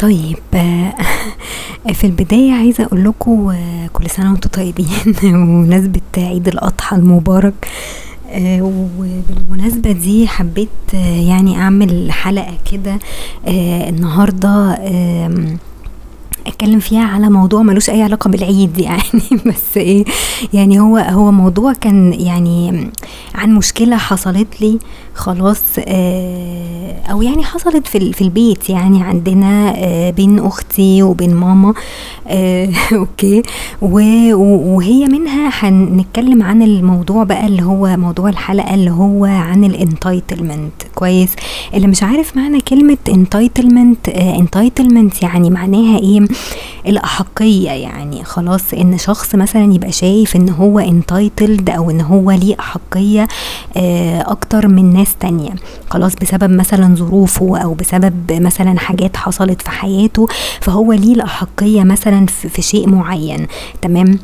طيب في البداية عايزة أقول لكم كل سنة وأنتم طيبين بمناسبة عيد الأضحى المبارك آه، وبالمناسبة دي حبيت آه، يعني أعمل حلقة كده آه، النهاردة أتكلم فيها على موضوع ملوش أي علاقة بالعيد يعني. بس إيه يعني هو هو موضوع كان يعني عن مشكلة حصلت لي خلاص آه أو يعني حصلت في في البيت يعني عندنا آه بين أختي وبين ماما. آه okay. وهي منها هنتكلم عن الموضوع بقى اللي هو موضوع الحلقة اللي هو عن ال entitlement كويس. اللي مش عارف معنى كلمة entitlement entitlement يعني معناها إيه؟ الأحقية يعني خلاص إن شخص مثلا يبقى شايف إن هو entitled أو إن هو ليه أحقية آه، أكتر من ناس تانية. خلاص بسبب مثلا ظروفه أو بسبب مثلا حاجات حصلت في حياته فهو ليه الأحقية مثلا في شيء معين. تمام؟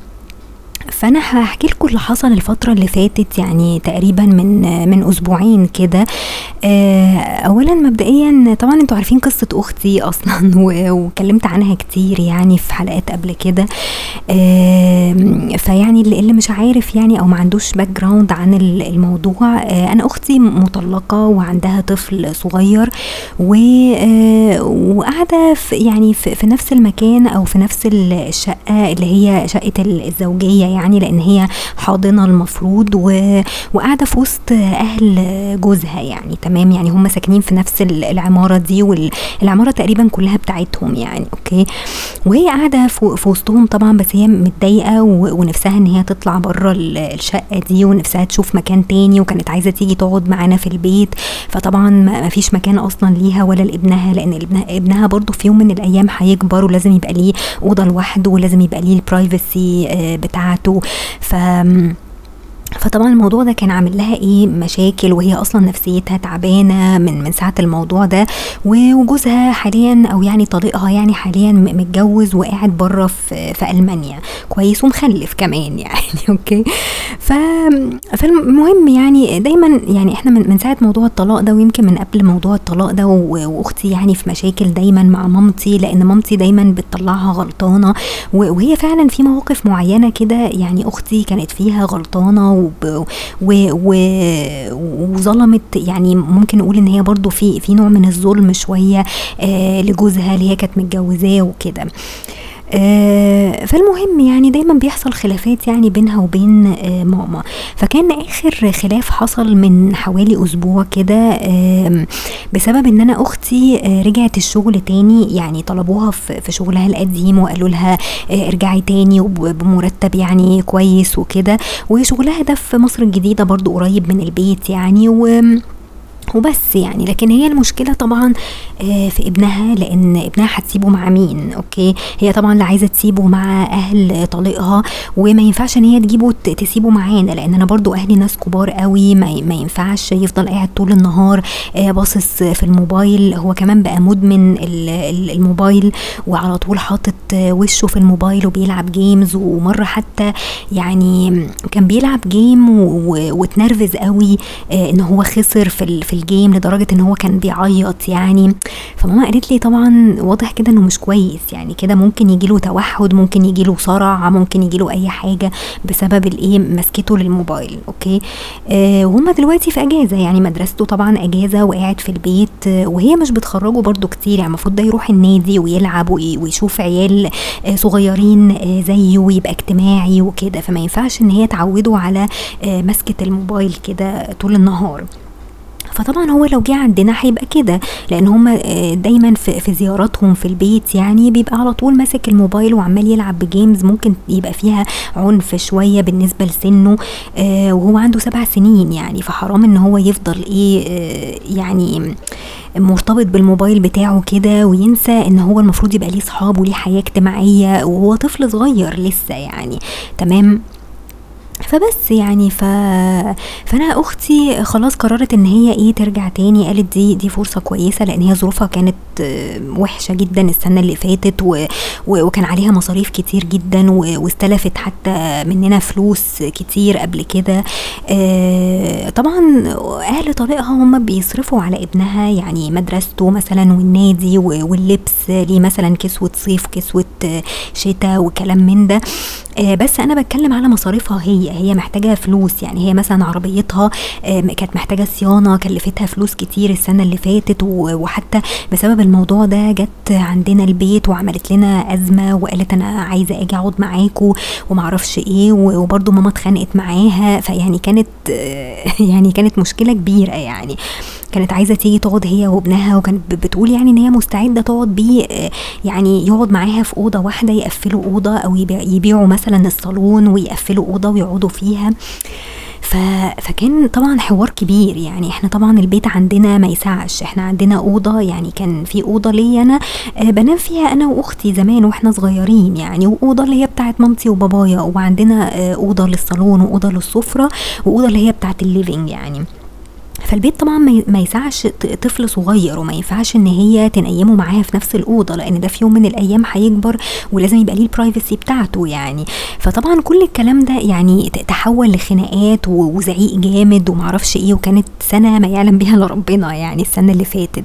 فأنا هحكي لكم اللي حصل الفترة اللي فاتت يعني تقريبا من من أسبوعين كده. آه، اولا مبدئيا طبعا أنتوا عارفين قصة أختي أصلا وكلمت عنها كتير يعني في حلقات قبل كده. فيعني اللي مش عارف يعني أو ما عندوش background عن الموضوع آه، أنا أختي مطلقة وعندها طفل صغير آه، وقاعدة في يعني في نفس المكان أو في نفس الشقة اللي هي شقة الزوجية يعني لأن هي حاضنة المفروض وقاعدة في وسط أهل جوزها يعني تمام؟ يعني هم ساكنين في نفس العمارة دي والعماره تقريبا كلها بتاعتهم يعني okay؟ وهي قاعدة في وسطهم طبعا بس هي متضايقة ونفسها إن هي تطلع بره الشقة دي ونفسها تشوف مكان تاني وكانت عايزة تيجي تقعد معانا في البيت. فطبعا ما فيش مكان أصلا ليها ولا لابنها لأن ابنها, ابنها برضو في يوم من الأيام هيكبر ولازم يبقى ليه أوضة لوحده ولازم يبقى ليه البرايفسي آه، بتاعته ف فطبعا الموضوع ده كان عامل لها إيه؟ مشاكل وهي أصلا نفسيتها تعبانة من من ساعة الموضوع ده وجوزها حاليا أو يعني طليقها يعني حاليا متجوز وقاعد بره في, في ألمانيا. كويس ومخلف كمان يعني أوكي؟ ف فالمهم يعني دايما يعني إحنا من, من ساعة موضوع الطلاق ده ويمكن من قبل موضوع الطلاق ده وأختي يعني في مشاكل دايما مع مامتي لأن مامتي دايما بتطلعها غلطانة وهي فعلا في مواقف معينة كده يعني أختي كانت فيها غلطانة وظلمت يعني ممكن نقول إن هي برضو في في نوع من الظلم شوية آه لجوزها اللي هي كانت متجوزاه وكده. فالمهم يعني دايما بيحصل خلافات يعني بينها وبين آه ماما. فكان آخر خلاف حصل من حوالي أسبوع كده آه بسبب إن أنا أختي آه رجعت الشغل تاني يعني طلبوها في شغلها القديم وقالوا لها آه ارجعي تاني وبمرتب يعني كويس وكده. وشغلها ده في مصر الجديدة برضو قريب من البيت يعني و وبس يعني. لكن هي المشكلة طبعا آه، في ابنها لأن ابنها هتسيبه مع مين؟ okay؟ هي طبعا لا عايزة تسيبه مع أهل طليقها وما ينفعش إن هي تجيبه تسيبه معانا لأن أنا برضو أهلي ناس كبار قوي ما ينفعش يفضل قاعد طول النهار آه، باصص في الموبايل. هو كمان بقى مدمن الموبايل وعلى طول حاطط وشه في الموبايل وبيلعب games ومرة حتى يعني كان بيلعب game واتنرفز قوي آه، إن هو خسر في في ال game لدرجة إن هو كان بيعيط يعني. فماما قالت لي طبعا واضح كده إنه مش كويس يعني كده ممكن يجيله توحد ممكن يجيله صرع ممكن يجيله أي حاجة بسبب الإيه مسكته للموبايل okay؟ آه وهم دلوقتي في أجازة يعني مدرسته طبعا أجازة وقاعد في البيت وهي مش بتخرجه برده كتير يعني المفروض ده يروح النادي ويلعب ويشوف عيال آه صغيرين آه زيه ويبقى اجتماعي وكده. فما ينفعش إن هي تعوده على آه مسكة الموبايل كده طول النهار. فطبعا هو لو جه عندنا هيبقى كده لأن هما آه، دايما في, زياراتهم في البيت يعني بيبقى على طول ماسك الموبايل وعمال يلعب بجيمز ممكن يبقى فيها عنف شوية بالنسبة لسنه آه وهو عنده سبع سنين يعني فحرام إن هو يفضل إيه آه يعني مرتبط بالموبايل بتاعه كده وينسى إن هو المفروض يبقى ليه صحاب وليه حياة اجتماعية وهو طفل صغير لسه يعني. تمام؟ فبس يعني ف فأنا أختي خلاص قررت إن هي إيه ترجع تاني قالت دي دي فرصة كويسة لإن هي ظروفها كانت وحشة جدًا السنة اللي فاتت و و وكان عليها مصاريف كتير جدًا و واستلفت حتى مننا فلوس كتير قبل كده. آآ طبعًا أهل طليقها هُم بيصرفوا على ابنها يعني مدرسته مثلًا والنادي واللبس ليه مثلًا كسوة صيف، كسوة شتا وكلام من ده. آآ بس أنا باتكلم على مصاريفها هي، هي محتاجة فلوس يعني هي مثلًا عربيتها كانت محتاجة صيانة كلفتها فلوس كتير السنة اللي فاتت وحتى بسبب الموضوع ده جات عندنا البيت وعملت لنا أزمة وقالت أنا عايزة آجي أقعد معاكم وما أعرفش إيه و وبرضه ماما اتخانقت معاها فيعني كانت يعني كانت مشكلة كبيرة يعني. كانت عايزة تيجي تقعد هي وابنها وكانت بتقول يعني إن هي مستعدة تقعد بيه يعني يقعد معاها في أوضة واحدة يقفلوا أوضة أو يبيعوا مثلًا الصالون ويقفلوا أوضة ويقعدوا فيها ف فكان طبعًا حوار كبير يعني إحنا طبعًا البيت عندنا ما يسعش إحنا عندنا أوضة يعني كان في أوضة ليّا أنا بانام فيها أنا وأختي زمان وإحنا صغيرين يعني وأوضة اللي هي بتاعة مامتي وبابايا وعندنا أوضة للصالون وأوضة للسفرة وأوضة اللي هي بتاعة الliving يعني. فالبيت طبعًا ما يسعش طفل صغير وما ينفعش إن هي تنيّمه معاها في نفس الأوضة لإن ده في يوم من الأيام هيكبر ولازم يبقى ليه الprivacy بتاعته يعني، فطبعًا كل الكلام ده يعني تحوّل لخناقات وزعيق جامد وما أعرفش إيه وكانت سنة ما يعلم بيها إلا ربنا يعني السنة اللي فاتت.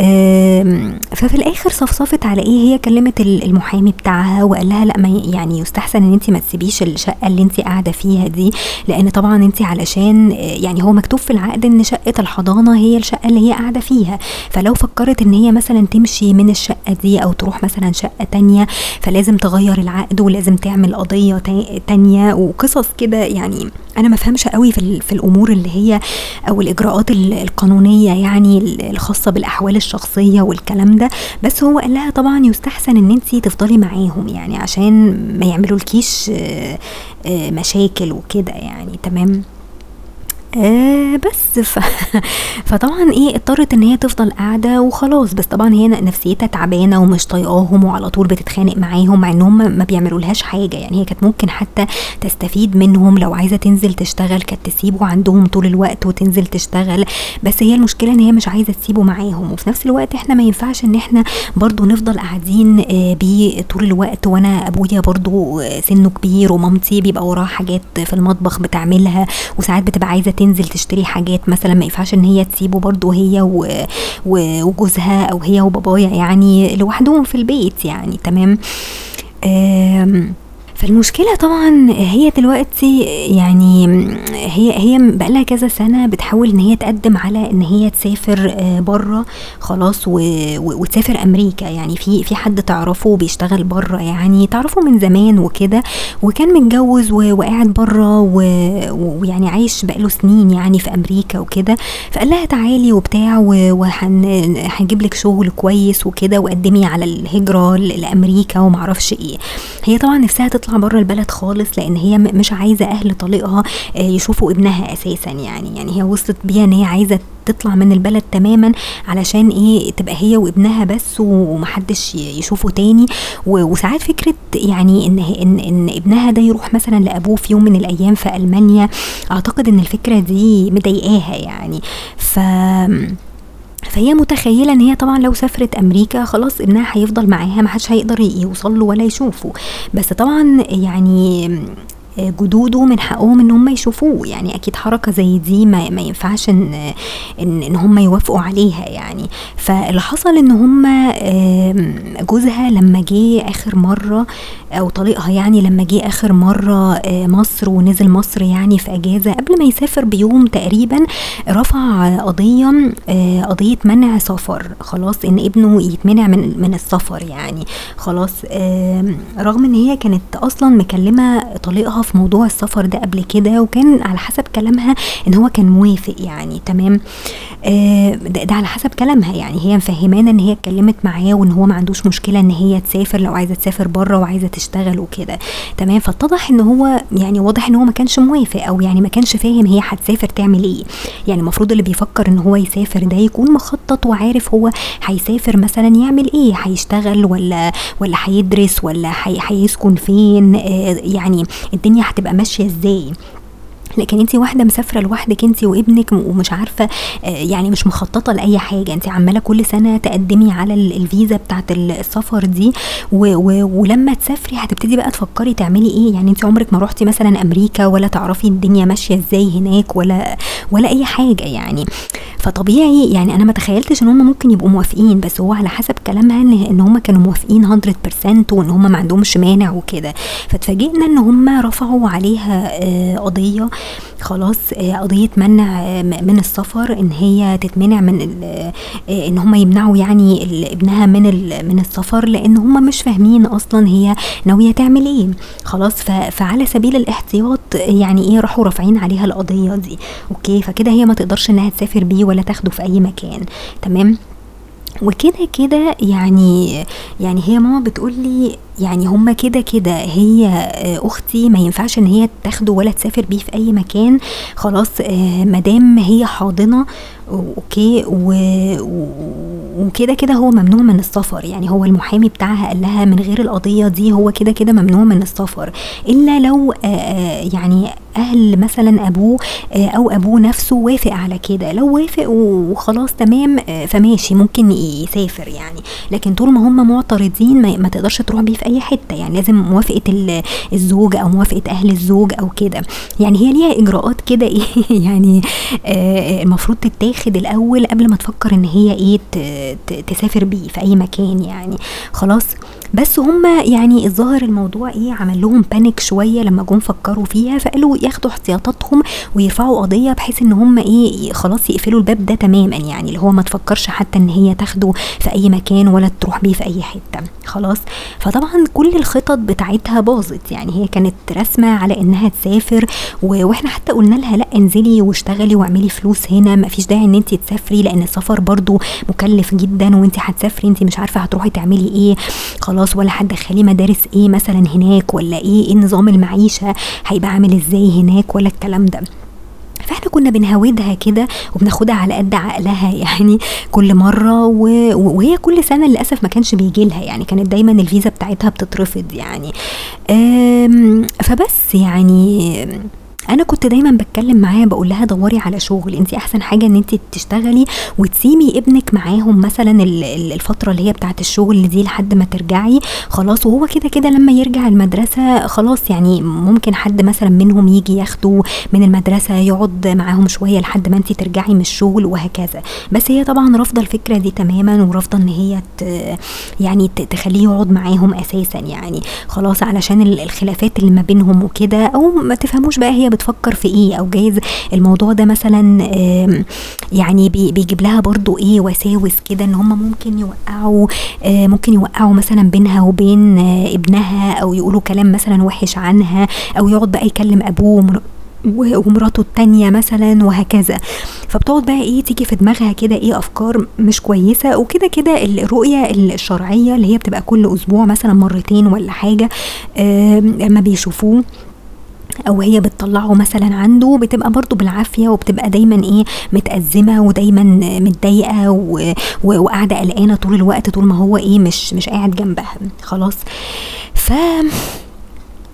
آمم ففي الآخر صفصفت على إيه؟ هي كلمت ال المحامي بتاعها وقال لها لأ ما يعني يستحسن إن أنتِ ما تسيبيش الشقة اللي أنتِ قاعدة فيها دي لإن طبعًا أنتِ علشان يعني هو مكتوب في العقد إن شقة الحضانة هي الشقة اللي هي قاعدة فيها، فلو فكّرت إن هي مثلًا تمشي من الشقة دي أو تروح مثلًا شقة تانية فلازم تغيّر العقد ولازم تعمل قضية تا تانية وقصص كده. يعني أنا ما أفهمش أوي في في الأمور اللي هي أو الإجراءات ال القانونية يعني ال الخاصة بالأحوال الشخصية والكلام ده، بس هو قال لها طبعًا يستحسن إن أنتِ تفضلي معاهم يعني عشان ما يعملولكيش مشاكل وكده يعني. تمام؟ آآ بس. ف فطبعًا إيه اضطرت إن هي تفضل قاعدة وخلاص. بس طبعًا هي نفسيتها تعبانة ومش طايقاهم وعلى طول بتتخانق معاهم مع إن هُم ما بيعملولهاش حاجة. يعني هي كانت ممكن حتى تستفيد منهم لو عايزة تنزل تشتغل. كانت تسيبه عندهم طول الوقت وتنزل تشتغل، بس هي المشكلة إن هي مش عايزة تسيبه معاهم. وفي نفس الوقت إحنا ما ينفعش إن إحنا برضه نفضل قاعدين آآ بيه طول الوقت. وأنا أبويا برضه سنه كبير ومامتي بيبقى وراها حاجات في المطبخ بتعملها. وساعات بتبقى عايزة تنزل تشتري حاجات مثلًا ما ينفعش إن هي تسيبه برضه هي وجوزها أو هي وبابايا يعني لوحدهم في البيت يعني تمام؟ آمم فالمشكلة طبعًا هي دلوقتي يعني هي هي بقى لها كذا سنة بتحاول إن هي تقدّم على إن هي تسافر برّه خلاص و وتسافر أمريكا. يعني في في حد تعرفه بيشتغل برّه يعني تعرفه من زمان وكده وكان متجوّز وقاعد برّه ويعني عايش بقى له سنين يعني في أمريكا وكده، فقال لها تعالي وبتاع و وهن هنجيب لِك شغل كويس وكده وقدّمي على الهجرة ل لأمريكا وما أعرفش إيه، هي طبعًا نفسها تطلع برّه البلد خالص لإن هي مش عايزة أهل طليقها يشوفوا ابنها أساسًا يعني، يعني هي وصلت بيها إن هي عايزة تطلع من البلد تمامًا علشان إيه تبقى هي وابنها بس وما حدش يشوفه تاني. وساعات فكرة يعني ه إن إن ابنها ده يروح مثلًا لأبوه في يوم من الأيام في ألمانيا أعتقد إن الفكرة دي مضايقاها يعني. ف فهي متخيلة إن هي طبعًا لو سافرت أمريكا خلاص ابنها هيفضل معاها ما حدش هيقدر يوصل له ولا يشوفه، بس طبعًا يعني جدوده من حقهم إن هُم يشوفوه. يعني أكيد حركة زي دي ما ما ينفعش إن إن إن هُم يوافقوا عليها يعني، فاللي حصل إن هُم جوزها لمّا جه آخر مرّة أو طليقها يعني لمّا جه آخر مرّة مصر ونزل مصر يعني في إجازة قبل ما يسافر بيوم تقريبًا رفع قضية آآ قضية منع سفر. خلاص إن ابنه يتمنع من من السفر يعني. خلاص رغم إن هي كانت أصلًا مكلمة طليقها في موضوع السفر ده قبل كده وكان على حسب كلامها إن هو كان موافق يعني تمام؟ آآ ده ده على حسب كلامها يعني هي مفهّمانا إن هي اتكلمت معاه وإن هو ما عندوش مشكلة إن هي تسافر لو عايزة تسافر بره وعايزة تشتغل وكده تمام فاتضح إن هو يعني واضح إن هو ما كانش موافق أو يعني ما كانش فاهم هي هتسافر تعمل إيه يعني المفروض اللي بيفكر إن هو يسافر ده يكون مخطط وعارف هو هيسافر مثلا يعمل إيه هيشتغل ولا ولا هيدرس ولا هيسكن فين آه يعني الدنيا هتبقى ماشية إزاي؟ لكن انت واحدة مسافرة لوحدك انت وابنك ومش عارفة آه، يعني مش مخططة لأي حاجة. انت عمالة كل سنة تقدمي على الفيزا بتاعة السفر دي و و ولما تسافري هتبتدي بقى تفكري تعملي إيه؟ يعني انت عمرك ما روحتي مثلا أمريكا ولا تعرفي الدنيا ماشية إزاي هناك ولا ولا أي حاجة يعني. فطبيعي يعني أنا ما تخيلتش إن هم ممكن يبقوا موافقين بس هو على حسب كلامها ان هم كانوا موافقين 100% وإن هم ما عندهمش مانع وكده. فاتفاجئنا إن هم رفعوا عليها آه، قضية خلاص آه، قضية منع آه، من السفر إن هي تتمنع من إن هم يمنعوا يعني ابنها من من السفر لأن هم مش فاهمين أصلا هي ناوية تعمل إيه. خلاص فعلى سبيل الاحتياط يعني إيه راحوا رافعين عليها القضية دي. okay؟ فكده هي ما تقدرش إنها تسافر بيه ولا تاخده في أي مكان. تمام؟ وكده كده يعني يعني هي ماما بتقول لي يعني هما كده كده هي أختي ما ينفعش إن هي تاخده ولا تسافر بيه في أي مكان. خلاص آه، مادام هي حاضنة okay وكده كده هو ممنوع من السفر. يعني هو المحامي بتاعها قال لها من غير القضية دي هو كده كده ممنوع من السفر. إلا لو آه، آه، يعني أهل مثلا أبوه آه، أو أبوه نفسه وافق على كده. لو وافق وخلاص تمام فماشي ممكن يسافر يعني. لكن طول ما هم معترضين ما تقدرش تروح بيه في أي حتة يعني لازم موافقة الزوج أو موافقة أهل الزوج أو كده. يعني هي ليها إجراءات كده إيه يعني المفروض تتاخد تتاخد الأول قبل ما تفكر إن هي إيه تسافر بيه في أي مكان يعني. خلاص؟ بس هما يعني الظاهر الموضوع إيه عمل لهم بانيك شوية لما جم فكروا فيها فقالوا ياخدوا احتياطاتهم ويرفعوا قضية بحيث إن هما إيه خلاص يقفلوا الباب ده تماما يعني اللي هو ما تفكرش حتى إن هي تاخده في أي مكان ولا تروح بيه في أي حتة. خلاص؟ فطبعا كل الخطط بتاعتها باظت يعني هي كانت رسمه على إنها تسافر وإحنا حتى قلنا لها لأ انزلي واشتغلي واعملي فلوس هنا ما فيش داعي إن انت تسافري لأن السفر برضو مكلف جدا وانت هتسافري انت مش عارفة هتروحي تعملي إيه. خلاص؟ ولا هتدخليه مدارس إيه مثلا هناك ولا إيه إيه نظام المعيشة هيبقى عامل إزاي هناك ولا الكلام ده. فإحنا كنا بنهودها كده وبناخدها على قد عقلها يعني كل مرة وهي كل سنة للأسف ما كانش بيجي لها يعني كانت دايما الفيزا بتاعتها بتترفض يعني. فبس يعني أنا كنت دايما بتكلم معاها بقول لها دوري على شغل انت أحسن حاجة إن انت تشتغلي وتسيبي ابنك معاهم مثلا الفترة اللي هي بتاعة الشغل دي لحد ما ترجعي. خلاص وهو كده كده لما يرجع المدرسة خلاص يعني ممكن حد مثلا منهم يجي ياخده من المدرسة يقعد معاهم شوية لحد ما انت ترجعي من الشغل وهكذا. بس هي طبعا رافضة الفكرة دي تماما ورافضة إن هي يعني تخليه يقعد معاهم أساسا يعني. خلاص علشان الخلافات اللي ما بينهم وكده أو ما تفهموش بقى هي بتفكر في إيه؟ أو جايز الموضوع ده مثلا يعني بيجيب لها برضو إيه وساوس كده إن هم ممكن يوقعوا ممكن يوقعوا مثلا بينها وبين ابنها أو يقولوا كلام مثلا وحش عنها أو يقعد بقى يكلم أبوه ومراته التانية مثلا وهكذا. فبتقعد بقى إيه تيجي في دماغها كده إيه أفكار مش كويسة وكده كده الرؤية الشرعية اللي هي بتبقى كل أسبوع مثلا مرتين ولا حاجة لما بيشوفوه أو هي بتطلعه مثلا عنده بتبقى برضو بالعافية وبتبقى دايما إيه متأزمة ودايما متضايقة وقاعدة قلقانة طول الوقت طول ما هو إيه مش مش قاعد جنبها. خلاص. ف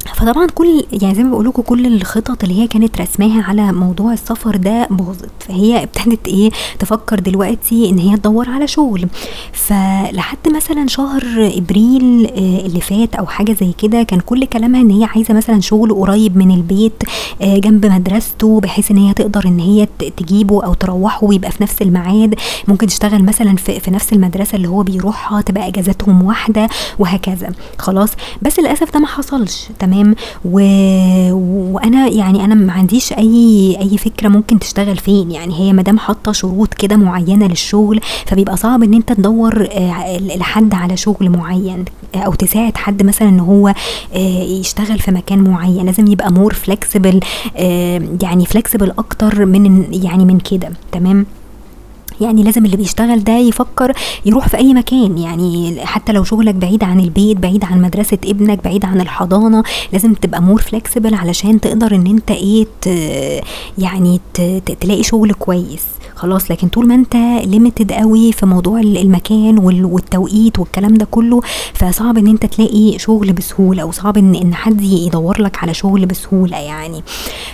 فطبعا كل يعني زي ما بقول لكم كل الخطط اللي هي كانت رسماها على موضوع السفر ده باظت. فهي ابتدت إيه تفكر دلوقتي إن هي تدور على شغل. فلحد مثلا شهر إبريل آه، اللي فات أو حاجة زي كده كان كل كلامها إن هي عايزة مثلا شغل قريب من البيت آه، جنب مدرسته بحيث إن هي تقدر إن هي تجيبه أو تروحه ويبقى في نفس الميعاد. ممكن تشتغل مثلا في, نفس المدرسة اللي هو بيروحها تبقى إجازاتهم واحدة وهكذا. خلاص. بس للأسف ده ما حصلش. تمام؟ و... وأنا يعني أنا ما عنديش أي أي فكرة ممكن تشتغل فين. يعني هي مدام حاطة شروط كده معينة للشغل فبيبقى صعب إن أنت تدور آه، لحد على شغل معين أو تساعد حد مثلا إن هو آه، يشتغل في مكان معين. لازم يبقى more flexible آه، يعني flexible أكتر من يعني من كده. تمام؟ يعني لازم اللي بيشتغل ده يفكر يروح في أي مكان. يعني حتى لو شغلك بعيد عن البيت بعيد عن مدرسة ابنك بعيد عن الحضانة لازم تبقى more flexible علشان تقدر إن أنت إيه يعني تلاقي شغل كويس. خلاص لكن طول ما انت ليميتد قوي في موضوع المكان والتوقيت والكلام ده كله فصعب إن انت تلاقي شغل بسهولة وصعب ان إن حد يدور لك على شغل بسهولة يعني.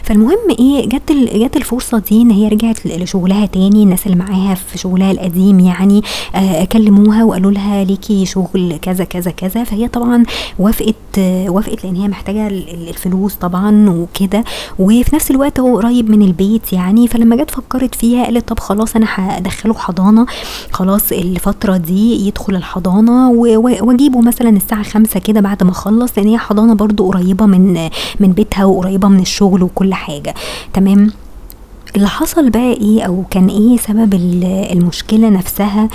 فالمهم إيه جت جت الفرصة دي إن هي رجعت لشغلها تاني الناس اللي معاها في شغلها القديم يعني آه كلموها وقالوا لها ليكي شغل كذا كذا كذا. فهي طبعا وافقت وافقت لأن هي محتاجة الفلوس طبعا وكده. وفي نفس الوقت هو قريب من البيت يعني فلما جت فكرت فيها قالت طب خلاص أنا هدخله حضانة خلاص الفترة دي يدخل الحضانة وأجيبه مثلا الساعة خمسة كده بعد ما أخلص لأن هي حضانة برضو قريبة من من بيتها وقريبة من الشغل وكل حاجة. تمام؟ اللي حصل بقى إيه أو كان إيه سبب المشكلة نفسها؟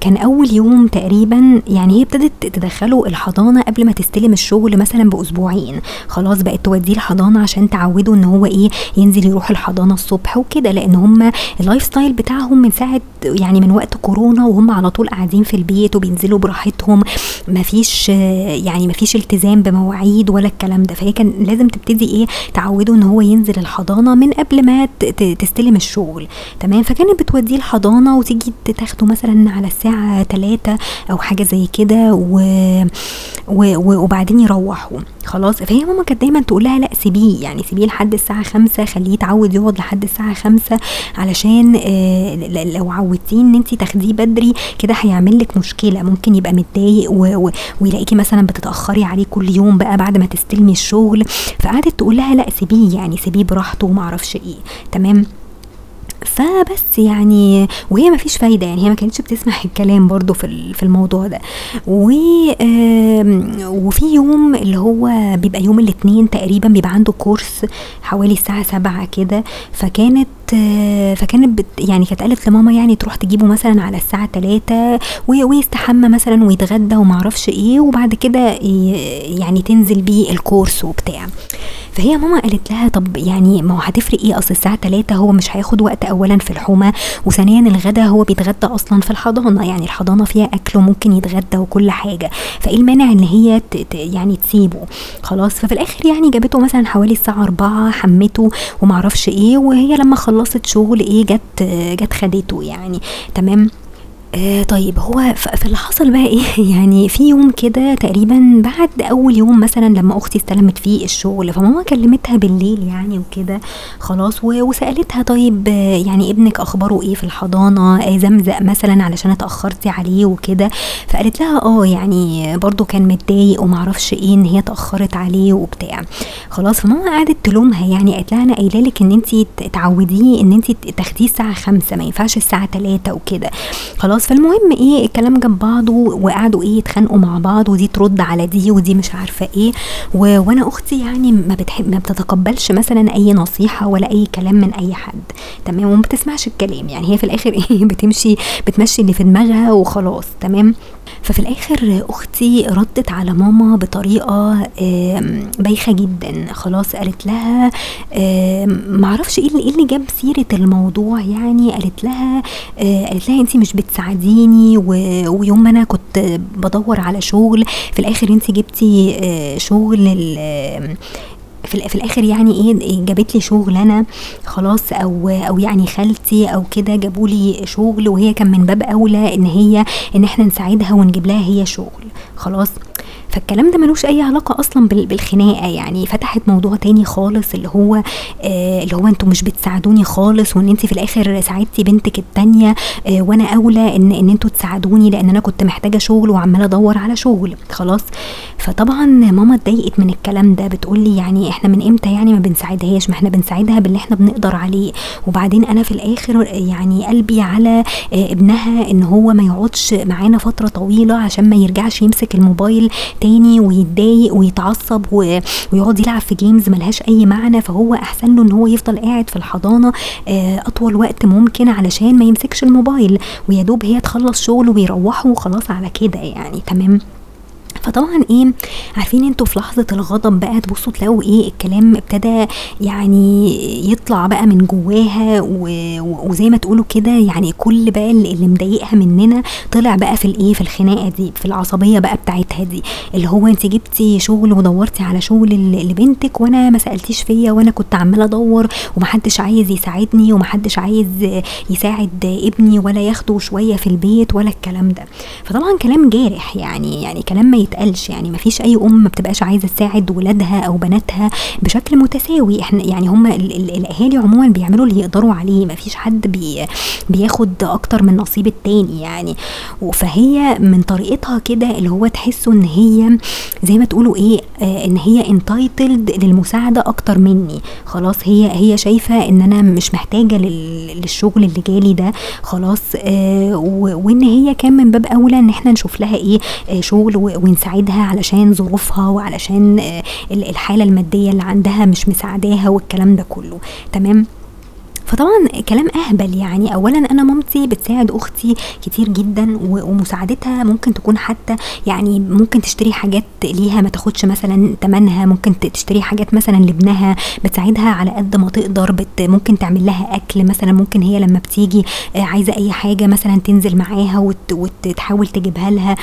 كان أول يوم تقريبا يعني هي ابتدت تدخله الحضانة قبل ما تستلم الشغل مثلا بأسبوعين. خلاص بقت توديه الحضانة عشان تعوده إن هو إيه ينزل يروح الحضانة الصبح وكده لأن هم ال lifestyle بتاعهم من ساعة يعني من وقت كورونا وهم على طول قاعدين في البيت وبينزلوا براحتهم. مفيش يعني مفيش التزام بمواعيد ولا الكلام ده. فهي كان لازم تبتدي إيه تعوده إن هو ينزل الحضانة من قبل ما تستلم الشغل. تمام؟ فكانت بتوديه الحضانة وتيجي تاخده مثلا على الساعة 3 أو حاجة زي كده و... و... وبعدين يروحوا. خلاص؟ فهي ماما كانت دايما تقول لها لا سيبيه. يعني سيبيه لحد الساعة خمسة خليه يتعود يقعد لحد الساعة خمسة علشان آه لو عودتيه إن انت تاخديه بدري كده هيعمل لك مشكلة. ممكن يبقى متضايق و... و... ويلاقيكي مثلا بتتأخري عليه كل يوم بقى بعد ما تستلمي الشغل. فقعدت تقول لها لا سيبيه. يعني سيبيه براحته وما أعرفش إيه. تمام؟ فبس يعني وهي ما فيش فايدة يعني هي ما كانتش بتسمع الكلام برضو في في الموضوع ده. و وفي يوم اللي هو بيبقى يوم الاثنين تقريبا بيبقى عنده كورس حوالي الساعة سبعة كده فكانت فكانت بت يعني كانت قالت لماما يعني تروح تجيبه مثلا على الساعة 3 ويستحمى مثلا ويتغدى ومعرفش إيه وبعد كده يعني تنزل بيه الكورس وبتاع. فهي ماما قالت لها طب يعني ما هو هتفرق إيه؟ اصل الساعة 3 هو مش هياخد وقت اولا في الحومة وثانيا الغدا هو بيتغدى أصلا في الحضانة يعني الحضانة فيها أكل وممكن يتغدى وكل حاجة فإيه المانع إن هي يعني تسيبه؟ خلاص ففي الآخر يعني جابته مثلا حوالي الساعة 4 حمته ومعرفش إيه وهي لما خلصت شغل إيه جت جت خدته يعني. تمام؟ آه طيب هو فاللي حصل بقى إيه؟ يعني في يوم كده تقريبا بعد أول يوم مثلا لما أختي استلمت فيه الشغل فماما كلمتها بالليل يعني وكده خلاص وسألتها طيب يعني ابنك أخباره إيه في الحضانة؟ آه زمزق مثلا علشان اتأخرتي عليه وكده. فقالت لها آه يعني برضو كان متضايق ومعرفش إيه إن هي اتأخرت عليه وبتاع. خلاص فماما قعدت تلومها يعني قالت لها أنا قايلة لك إن انت تعوديه إن انت تاخديه الساعة خمسة ما ينفعش الساعة 3 وكده. خلاص فالمهم إيه الكلام جنب بعضه وقعدوا إيه يتخانقوا مع بعض ودي ترد على دي ودي مش عارفة إيه. و... وأنا أختي يعني ما بتحب ما بتتقبلش مثلا أي نصيحة ولا أي كلام من أي حد. تمام؟ وما بتسمعش الكلام. يعني هي في الآخر إيه بتمشي بتمشي اللي في دماغها وخلاص. تمام؟ ففي الآخر أختي ردت على ماما بطريقة بايخة جدا. خلاص قالت لها معرفش إيه اللي, إيه جاب سيرة الموضوع يعني؟ قالت لها قالت لها انت مش بتساعديني ويوم ما أنا كنت بدور على شغل في الآخر انت جبتي شغل في, في الآخر يعني إيه جابت لي شغل أنا خلاص أو أو يعني خالتي أو كده جابوا لي شغل وهي كان من باب اولى ان هي ان إحنا نساعدها ونجيب لها هي شغل. خلاص. فالكلام ده ملوش أي علاقة أصلا بالخناقة يعني. فتحت موضوع تاني خالص اللي هو آه اللي هو أنتوا مش بتساعدوني خالص وإن انت في الآخر ساعدتي بنتك التانية آه وأنا أولى ان إن أنتوا تساعدوني لأن أنا كنت محتاجة شغل وعمالة أدور على شغل. خلاص. فطبعا ماما اتضايقت من الكلام ده بتقول لي يعني إحنا من إمتى يعني ما بنساعدهاش؟ ما إحنا بنساعدها باللي إحنا بنقدر عليه. وبعدين أنا في الآخر يعني قلبي على آه ابنها إن هو ما يقعدش معانا فترة طويلة عشان ما يرجعش يمسك الموبايل تاني ويتضايق ويتعصب ويقعد يلعب في جيمز ملهاش أي معنى فهو أحسن له إن هو يفضل قاعد في الحضانة أطول وقت ممكن علشان ما يمسكش الموبايل ويا دوب هي تخلص شغل ويروحوا وخلاص على كده يعني تمام؟ فطبعًا إيه، عارفين أنتم في لحظة الغضب بقى تبصوا تلاقوا إيه، الكلام ابتدى يعني يطلع بقى من جواها وزي ما تقولوا كده يعني كل بقى اللي مضايقها مننا طلع بقى في الإيه، في الخناقة دي، في العصبية بقى بتاعتها دي، اللي هو أنتِ جبتِ شغل ودوّرتِ على شغل لبنتِك وأنا ما سألتيش فيّا وأنا كنت عمّالة أدوّر وما حدش عايز يساعدني وما حدش عايز يساعد ابني ولا ياخده شوية في البيت ولا الكلام ده، فطبعًا كلام جارح يعني، يعني كلام ما يتقالش. يعني ما فيش أي أم ما بتبقاش عايزة تساعد ولادها أو بناتها بشكل متساوي، إحنا يعني هم ال ال الأهالي عمومًا بيعملوا اللي يقدروا عليه، ما فيش حد بي بياخد أكتر من نصيب التاني يعني، فهي من طريقتها كده اللي هو تحسوا إن هي زي ما تقولوا إيه، آه إن هي entitled للمساعدة أكتر مني، خلاص هي هي شايفة إن أنا مش محتاجة للشغل اللي جالي ده. خلاص آه وإن هي كان من باب أولى إن إحنا نشوف لها إيه، آه شغل ونساعدها علشان ظروفها وعلشان آه، الحالة المادية اللي عندها مش مساعداها والكلام ده كله. تمام؟ فطبعا كلام أهبل يعني. اولا أنا مامتي بتساعد أختي كتير جدا ومساعدتها ممكن تكون حتى يعني ممكن تشتري حاجات ليها ما تاخدش مثلا تمنها ممكن تشتري حاجات مثلا لابنها بتساعدها على قد ما تقدر. بت ممكن تعمل لها أكل مثلا ممكن هي لما بتيجي آه، عايزة أي حاجة مثلا تنزل معاها وت وتحاول تجيبها لها.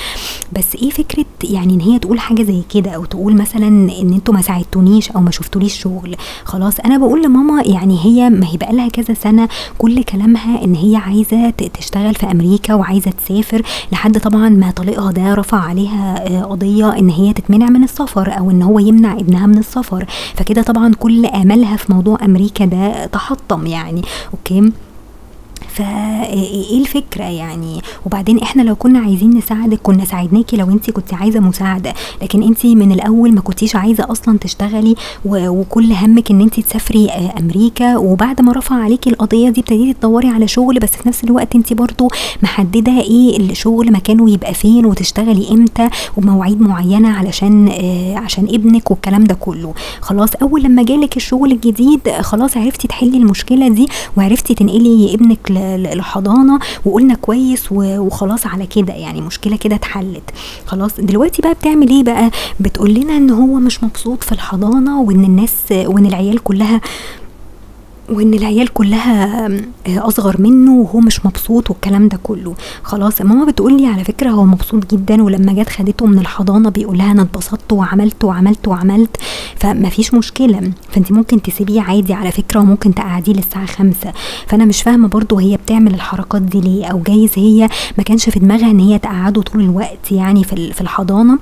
بس إيه فكرة يعني إن هي تقول حاجة زي كده أو تقول مثلا إن أنتوا ما ساعدتونيش أو ما شفتوليش شغل؟ خلاص أنا بقول لماما يعني هي ما هي بقى لها كذا سنة كل كلامها إن هي عايزة تشتغل في أمريكا وعايزة تسافر لحد طبعا ما طليقها ده رفع عليها آه، قضية إن هي تتمنع من السفر أو إن هو يمنع ابنها من السفر. فكده طبعا كل املها في موضوع أمريكا ده تحطم يعني. أوكي؟ فايه الفكرة يعني؟ وبعدين إحنا لو كنا عايزين نساعدك كنا ساعدناكي لو انت كنت عايزة مساعدة. لكن انت من الأول ما كنتيش عايزة أصلا تشتغلي وكل همك إن انت تسافري آه، أمريكا. وبعد ما رفع عليكي القضية دي ابتديتي تدوري على شغل بس في نفس الوقت انت برضو محددة إيه الشغل مكانه يبقى فين وتشتغلي إمتى ومواعيد معينة علشان آه عشان ابنك والكلام ده كله. خلاص أول لما جالك الشغل الجديد خلاص عرفتي تحلي المشكلة دي وعرفتي تنقلي ابنك الحضانه وقلنا كويس وخلاص على كده يعني مشكلة كده اتحلت. خلاص دلوقتي بقى بتعمل إيه بقى؟ بتقول لنا إن هو مش مبسوط في الحضانة وإن الناس وإن العيال كلها وإن العيال كلها أصغر منه وهو مش مبسوط والكلام ده كله. خلاص ماما بتقول لي على فكرة هو مبسوط جدا ولما جت خدته من الحضانة بيقول لها أنا اتبسطت وعملت وعملت وعملت. فما فيش مشكلة. فانت ممكن تسيبيه عادي على فكرة وممكن تقعديه للساعة خمسة. فأنا مش فاهمة برضو هي بتعمل الحركات دي ليه أو جايز هي ما كانش في دماغها إن هي تقعده طول الوقت يعني في الحضانة. آه،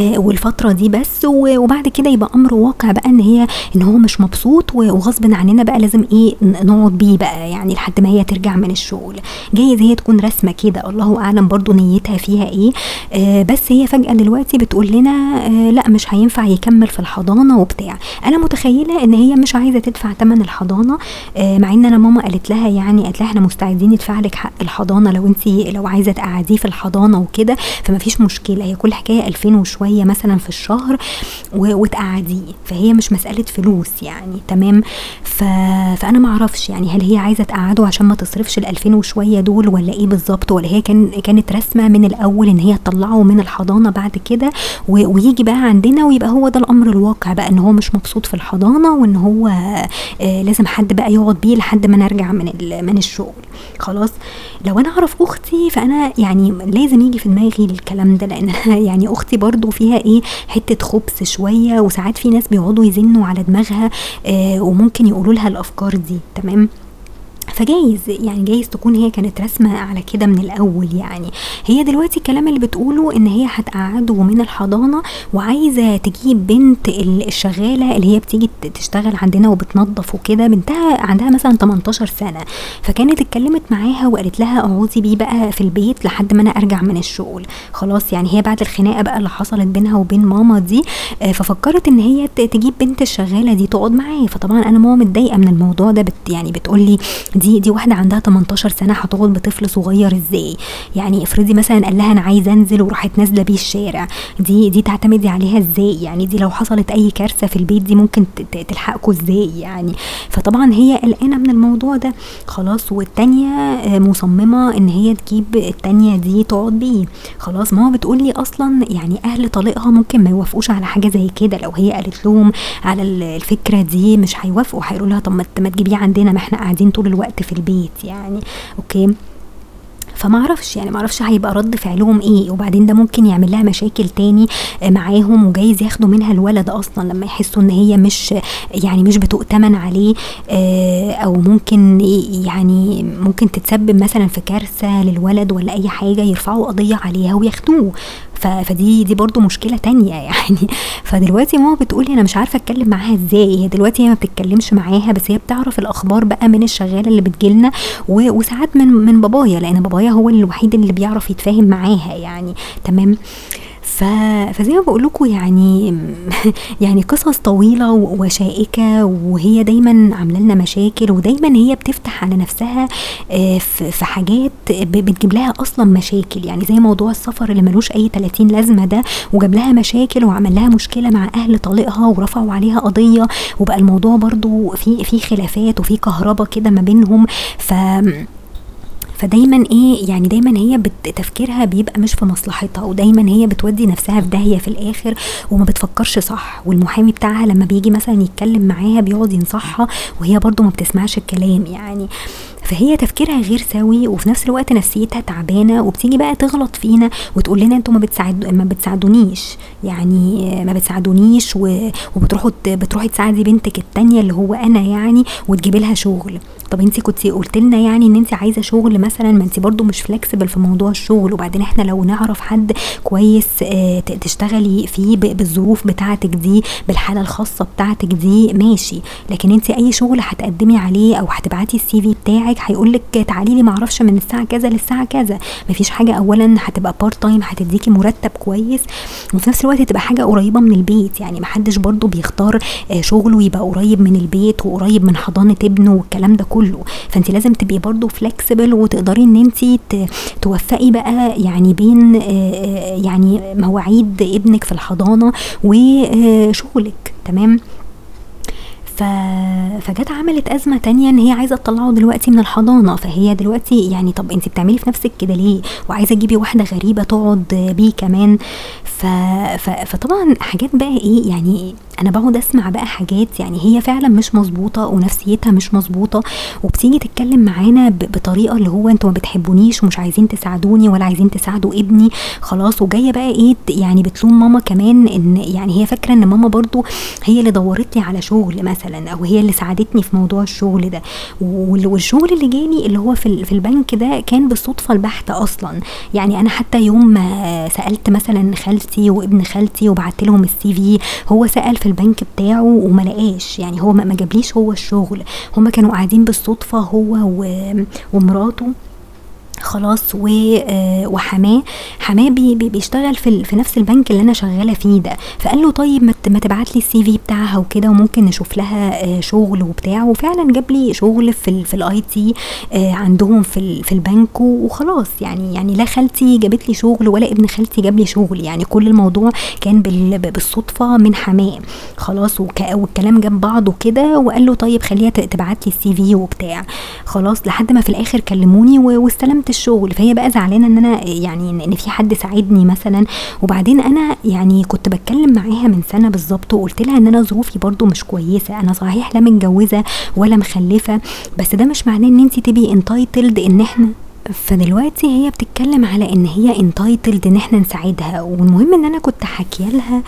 والفترة دي بس وبعد كده يبقى أمر واقع بقى إن هي إن هو مش مبسوط وغصب عننا بقى لازم إيه نقعد بيه بقى يعني لحد ما هي ترجع من الشغل. جايز هي تكون رسمة كده الله أعلم برضو نيتها فيها إيه. آه بس هي فجأة دلوقتي بتقول لنا آه لأ مش هينفع يكمل في الحضانة وبتاع. أنا متخيلة إن هي مش عايزة تدفع ثمن الحضانة آه مع إن أنا ماما قالت لها يعني قالت لها إحنا مستعدين ندفع لك حق الحضانة لو انت لو عايزة تقعديه في الحضانة وكده فما فيش مشكلة. هي كل حكاية 2000 وشوية شوية مثلا في الشهر وتقعديه. فهي مش مسألة فلوس يعني تمام؟ ف... فأنا ما أعرفش يعني هل هي عايزة تقعده عشان ما تصرفش ال2000 وشوية دول ولا إيه بالظبط؟ ولا هي كان كانت رسمه من الأول إن هي تطلعه من الحضانة بعد كده و... ويجي بقى عندنا ويبقى هو ده الأمر الواقع بقى إن هو مش مبسوط في الحضانة وإن هو آه لازم حد بقى يقعد بيه لحد ما نرجع من من الشغل. خلاص؟ لو أنا أعرف أختي فأنا يعني لازم يجي في دماغي الكلام ده لأن يعني أختي برضو فيها إيه حتة خبث شوية وساعات في ناس بيقعدوا يزنوا على دماغها آه وممكن يقولوا لها الأفكار دي تمام؟ فجايز يعني جايز تكون هي كانت رسمة على كده من الأول يعني. هي دلوقتي الكلام اللي بتقوله إن هي هتقعده من الحضانة وعايزة تجيب بنت الشغالة اللي هي بتيجي تشتغل عندنا وبتنظف وكده بنتها عندها مثلا 18 سنة. فكانت اتكلمت معاها وقالت لها اقعدي بيه بقى في البيت لحد ما أنا أرجع من الشغل. خلاص يعني هي بعد الخناقة بقى اللي حصلت بينها وبين ماما دي آه، ففكرت إن هي تجيب بنت الشغالة دي تقعد معايا. فطبعا أنا ماما متضايقة من الموضوع ده بت يعني بتقولي دي دي واحدة عندها 18 سنة هتقعد بطفل صغير إزاي؟ يعني افرضي مثلا قال لها أنا عايزة أنزل وراحت نازلة بيه الشارع دي دي تعتمدي عليها إزاي؟ يعني دي لو حصلت أي كارثة في البيت دي ممكن تلحقكوا إزاي يعني؟ فطبعا هي قلقانة من الموضوع ده. خلاص والتانية آه، مصممة إن هي تجيب التانية دي تقعد بيه. خلاص ماما بتقول لي أصلا يعني أهل طليقها ممكن ما يوافقوش على حاجة زي كده. لو هي قالت لهم على الفكرة دي مش هيوافقوا هيقولوا لها طب ما تجيبيه عندنا ما إحنا قاعدين طول الوقت في البيت يعني أوكي؟ فما أعرفش يعني ما أعرفش هيبقى رد فعلهم إيه وبعدين ده ممكن يعمل لها مشاكل تاني معاهم وجايز ياخدوا منها الولد أصلا لما يحسوا إن هي مش يعني مش بتؤتمن عليه آه، أو ممكن يعني ممكن تتسبب مثلا في كارثة للولد ولا أي حاجة يرفعوا قضية عليها وياخدوه. فدي دي برضو مشكلة تانية يعني. فدلوقتي ماما بتقولي أنا مش عارفة أتكلم معاها إزاي. هي دلوقتي هي ما بتتكلمش معاها بس هي بتعرف الأخبار بقى من الشغالة اللي بتجيلنا وساعات من من بابايا لأن بابايا هو الوحيد اللي بيعرف يتفاهم معاها يعني. تمام؟ ف... فزي ما بقول لكم يعني يعني قصص طويلة وشائكة وهي دايما عاملة لنا مشاكل ودايما هي بتفتح على نفسها آه، في حاجات بتجيب لها أصلا مشاكل. يعني زي موضوع السفر اللي ملوش أي 30 لازمة ده وجاب لها مشاكل وعمل لها مشكلة مع أهل طليقها ورفعوا عليها قضية وبقى الموضوع برضو في في خلافات وفي كهربا كده ما بينهم. ف فدايما إيه يعني دايما هي تفكيرها بيبقى مش في مصلحتها ودايما هي بتودي نفسها في داهية في الآخر وما بتفكرش صح. والمحامي بتاعها لما بيجي مثلا يتكلم معاها بيقعد ينصحها وهي برضو ما بتسمعش الكلام يعني. فهي تفكيرها غير سوي وفي نفس الوقت نفسيتها تعبانة وبتيجي بقى تغلط فينا وتقول لنا أنتوا ما بتساعد ما بتساعدونيش. يعني ما بتساعدونيش وبتروحوا بتروحي تساعدي بنتك التانية اللي هو أنا يعني وتجيبي لها شغل. طب انت كنت قلت لنا يعني ان انت عايزة شغل مثلا ما انت برضو مش فلكسبل في موضوع الشغل. وبعدين إحنا لو نعرف حد كويس آه تشتغلي فيه بالظروف بتاعتك دي بالحالة الخاصة بتاعتك دي ماشي. لكن انت أي شغل هتقدمي عليه أو هتبعتي السي في بتاعك هيقول لك تعالي لي معرفش من الساعة كذا للساعة كذا. مفيش حاجة اولا هتبقى part time هتديكي مرتب كويس. وفي نفس الوقت تبقى حاجة قريبة من البيت. يعني محدش برضو بيختار آه، شغله يبقى قريب من البيت وقريب من حضانة ابنه والكلام ده كله. فانت لازم تبقي برضو flexible وتقدري ان انت توفقي بقى يعني بين آه، آه، يعني مواعيد ابنك في الحضانة وشغلك تمام؟ ف... فجت عملت أزمة تانية إن هي عايزة تطلعه دلوقتي من الحضانة. فهي دلوقتي يعني طب انت بتعملي في نفسك كده ليه؟ وعايزة تجيبي واحدة غريبة تقعد بيه كمان. ف... ف... فطبعا حاجات بقى إيه يعني أنا بقعد أسمع بقى حاجات يعني هي فعلا مش مظبوطة ونفسيتها مش مظبوطة. وبتيجي تتكلم معانا بطريقة اللي هو أنتوا ما بتحبونيش ومش عايزين تساعدوني ولا عايزين تساعدوا ابني. خلاص وجاية بقى إيه يعني بتلوم ماما كمان إن يعني هي فاكرة إن ماما برضو هي اللي دورت لي على شغل مثلا. أو هي اللي ساعدتني في موضوع الشغل ده. والشغل اللي جاني اللي هو في في البنك ده كان بالصدفة البحتة أصلا. يعني أنا حتى يوم ما سألت مثلا خالتي وابن خالتي وبعت لهم ال CV هو سأل في البنك بتاعه وما لقاش. يعني هو ما جابليش هو الشغل. هما كانوا قاعدين بالصدفة هو ومراته. خلاص آه، وحماه. حماه بي بيشتغل في, في نفس البنك اللي أنا شغالة فيه ده. فقال له طيب ما تبعت لي ال CV بتاعها وكده وممكن نشوف لها آه، شغل وبتاع. وفعلا جاب لي شغل في في ال IT آه، عندهم في في البنك وخلاص. يعني يعني لا خالتي جابت لي شغل ولا ابن خالتي جاب لي شغل. يعني كل الموضوع كان بالصدفة من حماه. خلاص والكلام جاب بعضه كده وقال له طيب خليها تبعت لي السي في وبتاع. خلاص لحد ما في الآخر كلموني واستلمت. الشغل فهي بقى زعلانة إن أنا يعني إن في حد ساعدني مثلا. وبعدين أنا يعني كنت بتكلم معاها من سنة بالظبط وقلت لها إن أنا ظروفي برضو مش كويسة أنا صحيح لا متجوزة ولا مخلفة بس ده مش معناه إن انت تبقي انتايتلد إن إحنا فدلوقتي هي بتتكلم على إن هي انتايتلد إن إحنا نساعدها. والمهم إن أنا كنت حكيه لها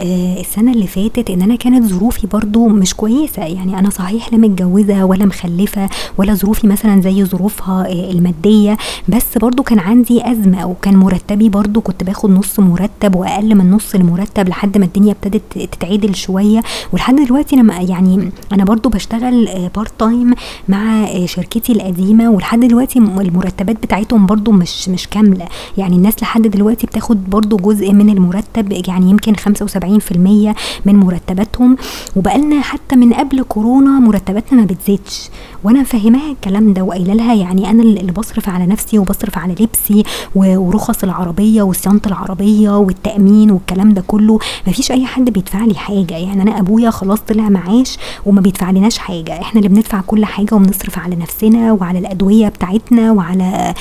السنة اللي فاتت إن أنا كانت ظروفي برضو مش كويسة. يعني أنا صحيح لا متجوزة ولا مخلفة ولا ظروفي مثلا زي ظروفها آه، المادية بس برضو كان عندي أزمة وكان مرتبي برضو كنت باخد نص مرتب وأقل من نص المرتب لحد ما الدنيا ابتدت تتعدل شوية. ولحد دلوقتي أنا يعني أنا برضو بشتغل part آه، time مع شركتي القديمة ولحد دلوقتي المرتبات بتاعتهم برضو مش مش كاملة. يعني الناس لحد دلوقتي بتاخد برضو جزء من المرتب يعني يمكن 75% من مرتباتهم وبقالنا حتى من قبل كورونا مرتباتنا ما بتزيدش. وأنا مفهماها الكلام ده وقايلة لها يعني أنا اللي بصرف على نفسي وبصرف على لبسي ورخص العربية وصيانة العربية والتأمين والكلام ده كله. مفيش أي حد بيدفع لي حاجة. يعني أنا أبويا خلاص طلع معاش وما بيدفع لناش حاجة. إحنا اللي بندفع كل حاجة وبنصرف على نفسنا وعلى الأدوية بتاعتنا وعلى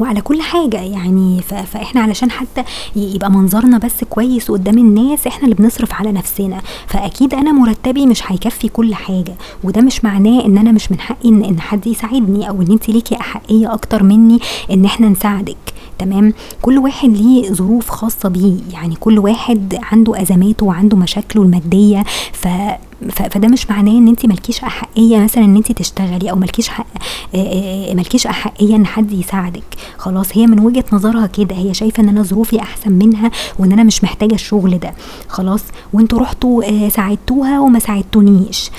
وعلى كل حاجة يعني فإحنا علشان حتى يبقى منظرنا بس كويس قدام الناس إحنا اللي بنصرف على نفسنا. فأكيد أنا مرتبي مش هيكفي كل حاجة وده مش معناه إن أنا مش من حقي ان, إن حد يساعدني أو إن انت ليكي أحقية أكتر مني إن إحنا نساعدك. تمام؟ كل واحد ليه ظروف خاصة بيه. يعني كل واحد عنده أزماته وعنده مشاكله المادية ف فده مش معناه إن انت مالكيش أحقية مثلا إن انت تشتغلي أو مالكيش حق مالكيش أحقية إن حد يساعدك. خلاص هي من وجهة نظرها كده. هي شايفة إن أنا ظروفي أحسن منها وإن أنا مش محتاجة الشغل ده. خلاص وأنتوا رحتوا ساعدتوها وما ساعدتونيش.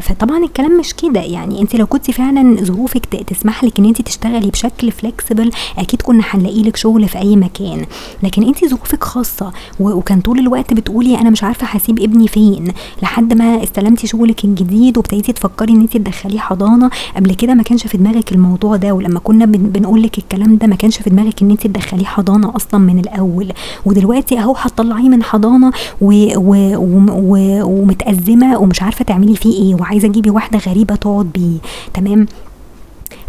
فطبعا الكلام مش كده. يعني انت لو كنت فعلا ظروفك تسمح لك ان انت تشتغلي بشكل فليكسبل أكيد كنا هنلاقي لك شغل في أي مكان. لكن انت ظروفك خاصة وكان طول الوقت بتقولي أنا مش عارفة هسيب ابني فين. لحد ما استلمتي شغلك الجديد وابتديتي تفكري ان انت تدخليه حضانة. قبل كده ما كانش في دماغك الموضوع ده ولما كنا بنقول لك الكلام ده ما كانش في دماغك ان انت تدخليه حضانة أصلا من الأول. ودلوقتي أهو هتطلعيه من حضانة ومتأزمة ومش عارفة تعملي فيه إيه وعايزة اجيبي واحدة غريبة تقعد بيه. تمام؟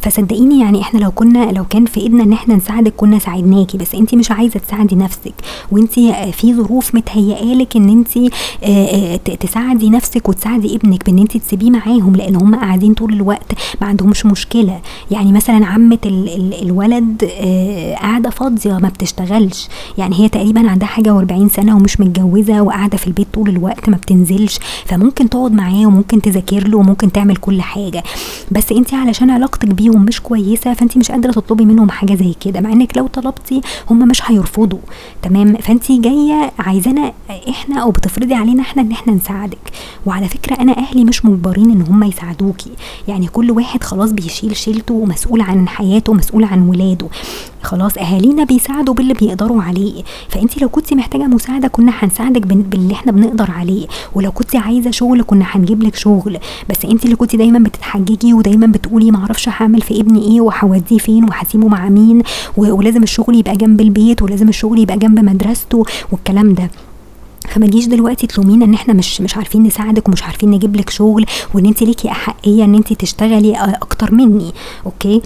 فصدقيني يعني إحنا لو كنا لو كان في إيدنا إن إحنا نساعدك كنا ساعدناكي بس انت مش عايزة تساعدي نفسك. وانت في ظروف متهيئالك إن انت تساعدي نفسك وتساعدي ابنك بإن انت تسيبيه معاهم لأن هم قاعدين طول الوقت ما عندهمش مشكلة. يعني مثلا عمة ال ال الولد قاعدة فاضية ما بتشتغلش. يعني هي تقريبا عندها حاجة و40 سنة ومش متجوزة وقاعدة في البيت طول الوقت ما بتنزلش. فممكن تقعد معاه وممكن تذاكر له وممكن تعمل كل حاجة. بس انت علشان علاقتك بيه بيهم مش كويسة فانت مش قادرة تطلبي منهم حاجة زي كده مع إنك لو طلبتي هم مش هيرفضوا. تمام؟ فانت جاية عايزانا إحنا أو بتفرضي علينا إحنا إن إحنا نساعدك. وعلى فكرة أنا أهلي مش مجبرين إن هم يساعدوكي. يعني كل واحد خلاص بيشيل شيلته ومسؤول عن حياته ومسؤول عن ولاده. خلاص أهالينا بيساعدوا باللي بيقدروا عليه. فانت لو كنت محتاجة مساعدة كنا هنساعدك باللي إحنا بنقدر عليه. ولو كنت عايزة شغل كنا هنجيب لك شغل. بس انت اللي كنت دايما بتتحججي ودايما بتقولي ما أعرفش هعمل في ابني إيه وهوديه فين وهسيبه مع مين ولازم الشغل يبقى جنب البيت ولازم الشغل يبقى جنب مدرسته والكلام ده. فما تجيش دلوقتي تلومينا ان إحنا مش مش عارفين نساعدك ومش عارفين نجيب لك شغل وان انت ليكي أحقية ان انت تشتغلي أكتر مني okay؟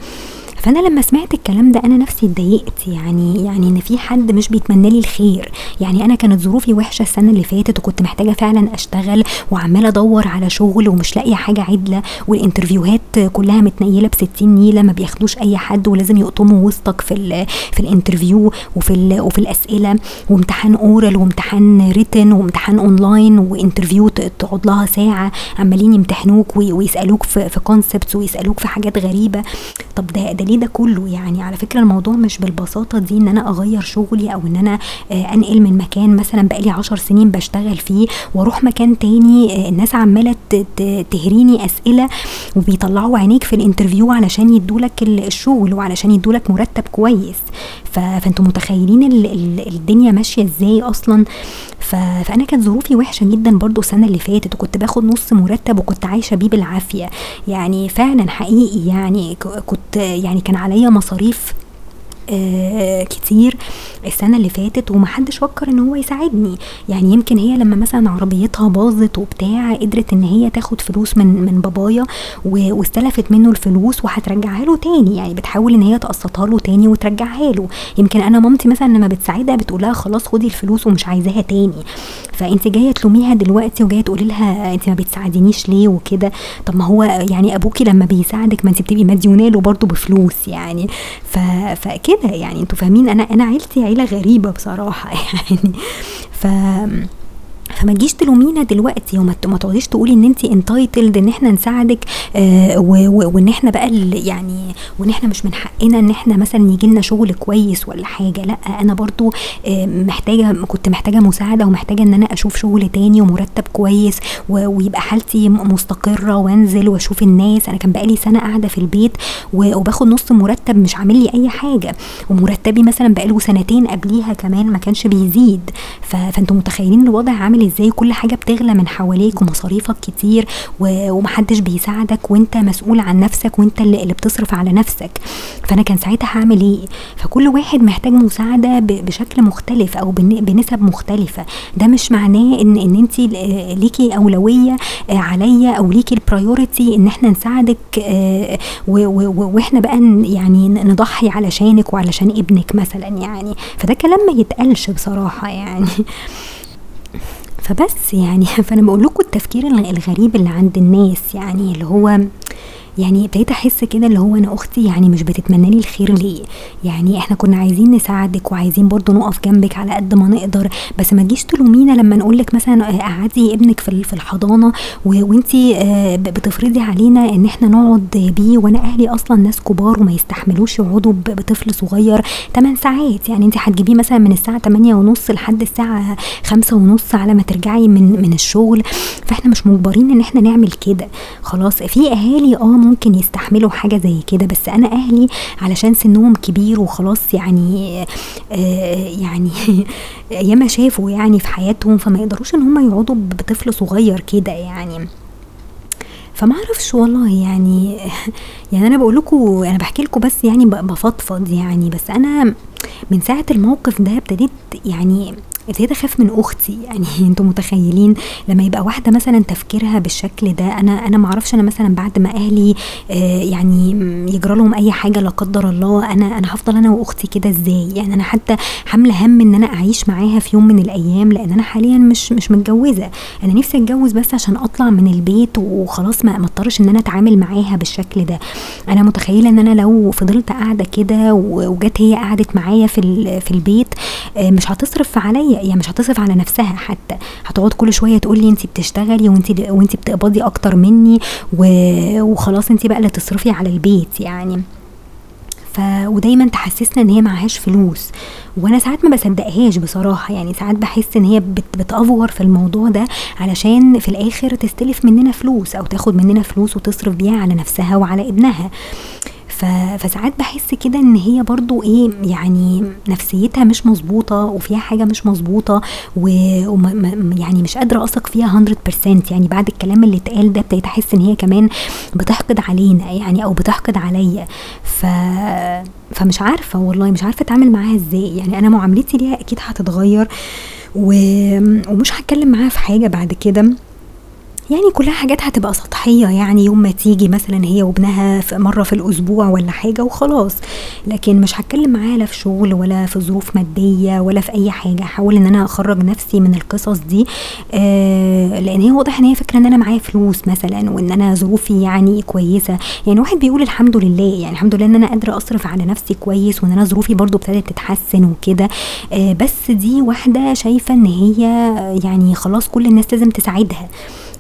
فأنا لما سمعت الكلام ده أنا نفسي اتضايقت يعني يعني إن في حد مش بيتمنى لي الخير. يعني أنا كانت ظروفي وحشة السنة اللي فاتت وكنت محتاجة فعلا أشتغل وعمالة أدور على شغل ومش لاقية حاجة عدلة وال interview هات كلها متنيله ب 60 نيلة ما بياخدوش أي حد ولازم يقطموا وسطك في في ال interview وفي ال وفي الأسئلة وامتحان oral وامتحان written وامتحان اونلاين و interview تقعد لها ساعة عمالين يمتحنوك ويسألوك في concepts ويسألوك في حاجات غريبة. طب ده ده ليه ده كله. يعني على فكرة الموضوع مش بالبساطة دي إن أنا أغير شغلي أو إن أنا أنقل من مكان مثلا بقالي عشر سنين بشتغل فيه وأروح مكان تاني الناس عمالة تهريني أسئلة وبيطلعوا عينيك في ال interview علشان يدولك الشغل وعلشان يدولك مرتب كويس. فأنتوا متخيلين الدنيا ماشية إزاي أصلا؟ فأنا كانت ظروفي وحشة جدا برضو السنة اللي فاتت وكنت باخد نص مرتب وكنت عايشة بيه بالعافية. يعني فعلا حقيقي يعني كنت يعني كان عليا مصاريف كتير السنة اللي فاتت ومحدش فكر إن هو يساعدني. يعني يمكن هي لما مثلا عربيتها باظت وبتاع قدرت إن هي تاخد فلوس من من بابايا واستلفت منه الفلوس وهترجعها له تاني. يعني بتحاول إن هي تقسطها له تاني وترجعها له. يمكن أنا مامتي مثلا لما بتساعدها بتقول لها خلاص خدي الفلوس ومش عايزاها تاني. فأنت جاية تلوميها دلوقتي وجاية تقولي لها أنت ما بتساعدينيش ليه وكده؟ طب ما هو يعني أبوكي لما بيساعدك ما أنت بتبقي مديونه له برضه بفلوس يعني. فكده يعني أنتوا فاهمين أنا أنا عيلتي عيلة غريبة بصراحة يعني. ف فما تجيش تلومينا دلوقتي وما تقعديش تقولي إن انت انتايتلد إن إحنا نساعدك آه وإن إحنا بقى يعني وإن إحنا مش من حقنا إن إحنا مثلا يجي لنا شغل كويس ولا حاجة لأ أنا برضو آه محتاجة كنت محتاجة مساعدة ومحتاجة إن أنا أشوف شغل تاني ومرتب كويس ويبقى حالتي مستقرة وأنزل وأشوف الناس. أنا كان بقالي سنة قاعدة في البيت وباخد نص مرتب مش عامل لي أي حاجة ومرتبي مثلا بقاله سنتين قبليها كمان ما كانش بيزيد. فأنتوا متخيلين الوضع عامل إزاي؟ كل حاجة بتغلى من حواليك ومصاريفك كتير ومحدش بيساعدك وأنت مسؤول عن نفسك وأنت اللي بتصرف على نفسك. فأنا كان ساعتها هعمل إيه؟ فكل واحد محتاج مساعدة بشكل مختلف أو بنسب مختلفة. ده مش معناه ان إن أنت ليكي أولوية عليا أو ليكي البرايورتي إن إحنا نساعدك آه، وإحنا بقى يعني نضحي علشانك وعلشان ابنك مثلا يعني. فده كلام ما يتقالش بصراحة يعني. فبس يعني. فأنا بقول لكم التفكير الغريب اللي عند الناس يعني اللي هو يعني ابتديت أحس كده اللي هو أنا أختي يعني مش بتتمنى لي الخير ليه. يعني إحنا كنا عايزين نساعدك وعايزين برضو نقف جنبك على قد ما نقدر بس ما تجيش تلومينا لما نقول لك مثلا قعدي ابنك في في الحضانة وأنتي آه، بتفرضي علينا إن إحنا نقعد بيه وأنا أهلي أصلا ناس كبار وما يستحملوش يقعدوا بطفل صغير. 8 ساعات يعني انت هتجيبيه مثلا من الساعة 8 ونص لحد الساعة 5 ونص على ما ترجعي من من الشغل. فإحنا مش مجبرين إن إحنا نعمل كده. خلاص في أهالي آه ممكن يستحملوا حاجة زي كده بس أنا أهلي علشان سنهم كبير وخلاص يعني آه يعني ياما شافوا يعني في حياتهم فما يقدروش إن هم يقعدوا بطفل صغير كده يعني. فما أعرفش والله يعني يعني أنا بقول لكم أنا بحكي لكم بس يعني بفضفض يعني بس أنا من ساعة الموقف ده ابتديت يعني ابتديت أخاف من أختي. يعني أنتوا متخيلين لما يبقى واحدة مثلا تفكيرها بالشكل ده أنا أنا ما أعرفش أنا مثلا بعد ما أهلي آه يعني يجرى لهم أي حاجة لا قدر الله أنا أنا هفضل أنا وأختي كده إزاي؟ يعني أنا حتى حاملة هم إن أنا أعيش معاها في يوم من الأيام لأن أنا حاليا مش مش متجوزة. أنا نفسي أتجوز بس عشان أطلع من البيت وخلاص ما اضطرش إن أنا أتعامل معاها بالشكل ده. أنا متخيلة إن أنا لو فضلت قاعدة كده وجت هي قعدت معايا في في البيت آه مش هتصرف عليا يعني مش هتصرف على نفسها حتى. هتقعد كل شوية تقول لي انت بتشتغلي وانت وانت بتقبضي أكتر مني وخلاص انت بقى اللي تصرفي على البيت يعني. ف ودايما تحسسنا إن هي معهاش فلوس. وأنا ساعات ما بصدقهاش بصراحة. يعني ساعات بحس إن هي بت بتأفور في الموضوع ده علشان في الآخر تستلف مننا فلوس أو تاخد مننا فلوس وتصرف بيها على نفسها وعلى ابنها. فساعات بحس كده إن هي برضو إيه يعني نفسيتها مش مظبوطة وفيها حاجة مش مظبوطة ويعني مش قادرة أثق فيها 100% يعني بعد الكلام اللي اتقال ده ابتديت أحس إن هي كمان بتحقد علينا يعني أو بتحقد عليا. ف فمش عارفة والله مش عارفة أتعامل معاها إزاي. يعني أنا معاملتي ليها أكيد هتتغير و... ومش هتكلم معاها في حاجة بعد كده. يعني كلها حاجات هتبقى سطحية يعني يوم ما تيجي مثلا هي وابنها في مرة في الأسبوع ولا حاجة وخلاص. لكن مش هتكلم معاها لا في شغل ولا في ظروف مادية ولا في أي حاجة. هحاول إن أنا أخرج نفسي من القصص دي آه لأن هي واضح إن هي فكره إن أنا معايا فلوس مثلا وإن أنا ظروفي يعني كويسة. يعني واحد بيقول الحمد لله يعني الحمد لله إن أنا قادرة أصرف على نفسي كويس وإن أنا ظروفي برضو ابتدت تتحسن وكده. آه بس دي واحدة شايفة إن هي يعني خلاص كل الناس لازم تساعدها.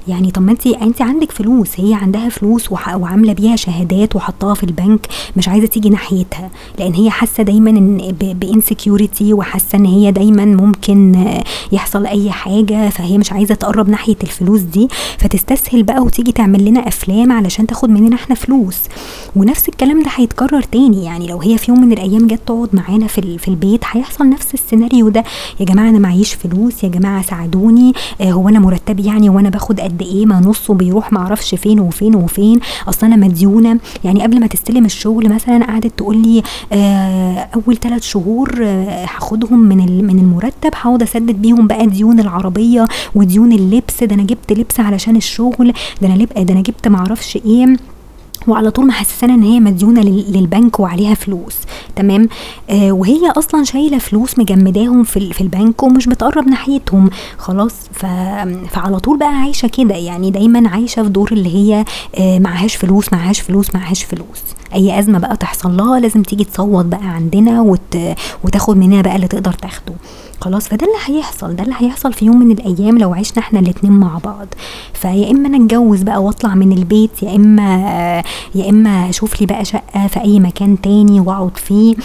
يعني طب ما انت انت عندك فلوس هي عندها فلوس وعاملة بيها شهادات وحطاها في البنك مش عايزة تيجي ناحيتها. لأن هي حاسة دايما إن بانسكيورتي وحاسة إن هي دايما ممكن يحصل أي حاجة فهي مش عايزة تقرب ناحية الفلوس دي. فتستسهل بقى وتيجي تعمل لنا أفلام علشان تاخد مننا إحنا فلوس. ونفس الكلام ده هيتكرر تاني. يعني لو هي في يوم من الأيام جت تقعد معانا في في البيت هيحصل نفس السيناريو ده. يا جماعة أنا معيش فلوس يا جماعة ساعدوني آه، هو أنا مرتبي يعني وأنا باخد قد إيه ما نصه بيروح معرفش فين وفين وفين. أصل أنا مديونة يعني قبل ما تستلم الشغل مثلا قعدت تقول لي آه أول ثلاث شهور آه هاخدهم من من المرتب هقعد أسدد بيهم بقى ديون العربية وديون اللبس. ده أنا جبت لبس علشان الشغل ده أنا ده أنا جبت معرفش إيه. وعلى طول محسسانا إن هي مديونة للبنك وعليها فلوس. تمام؟ آه وهي أصلا شايلة فلوس مجمداهم في في البنك ومش بتقرب ناحيتهم. خلاص؟ ف فعلى طول بقى عايشة كده. يعني دايما عايشة في دور اللي هي آه معهاش فلوس معهاش فلوس معهاش فلوس. أي أزمة بقى تحصل لها لازم تيجي تصوت بقى عندنا وت... وتاخد مننا بقى اللي تقدر تاخده. خلاص فده اللي هيحصل ده اللي هيحصل في يوم من الأيام لو عشنا إحنا الاتنين مع بعض. فيا إما أنا أتجوز بقى وأطلع من البيت يا إما يا إما أشوف لي بقى شقة في أي مكان تاني وأقعد فيه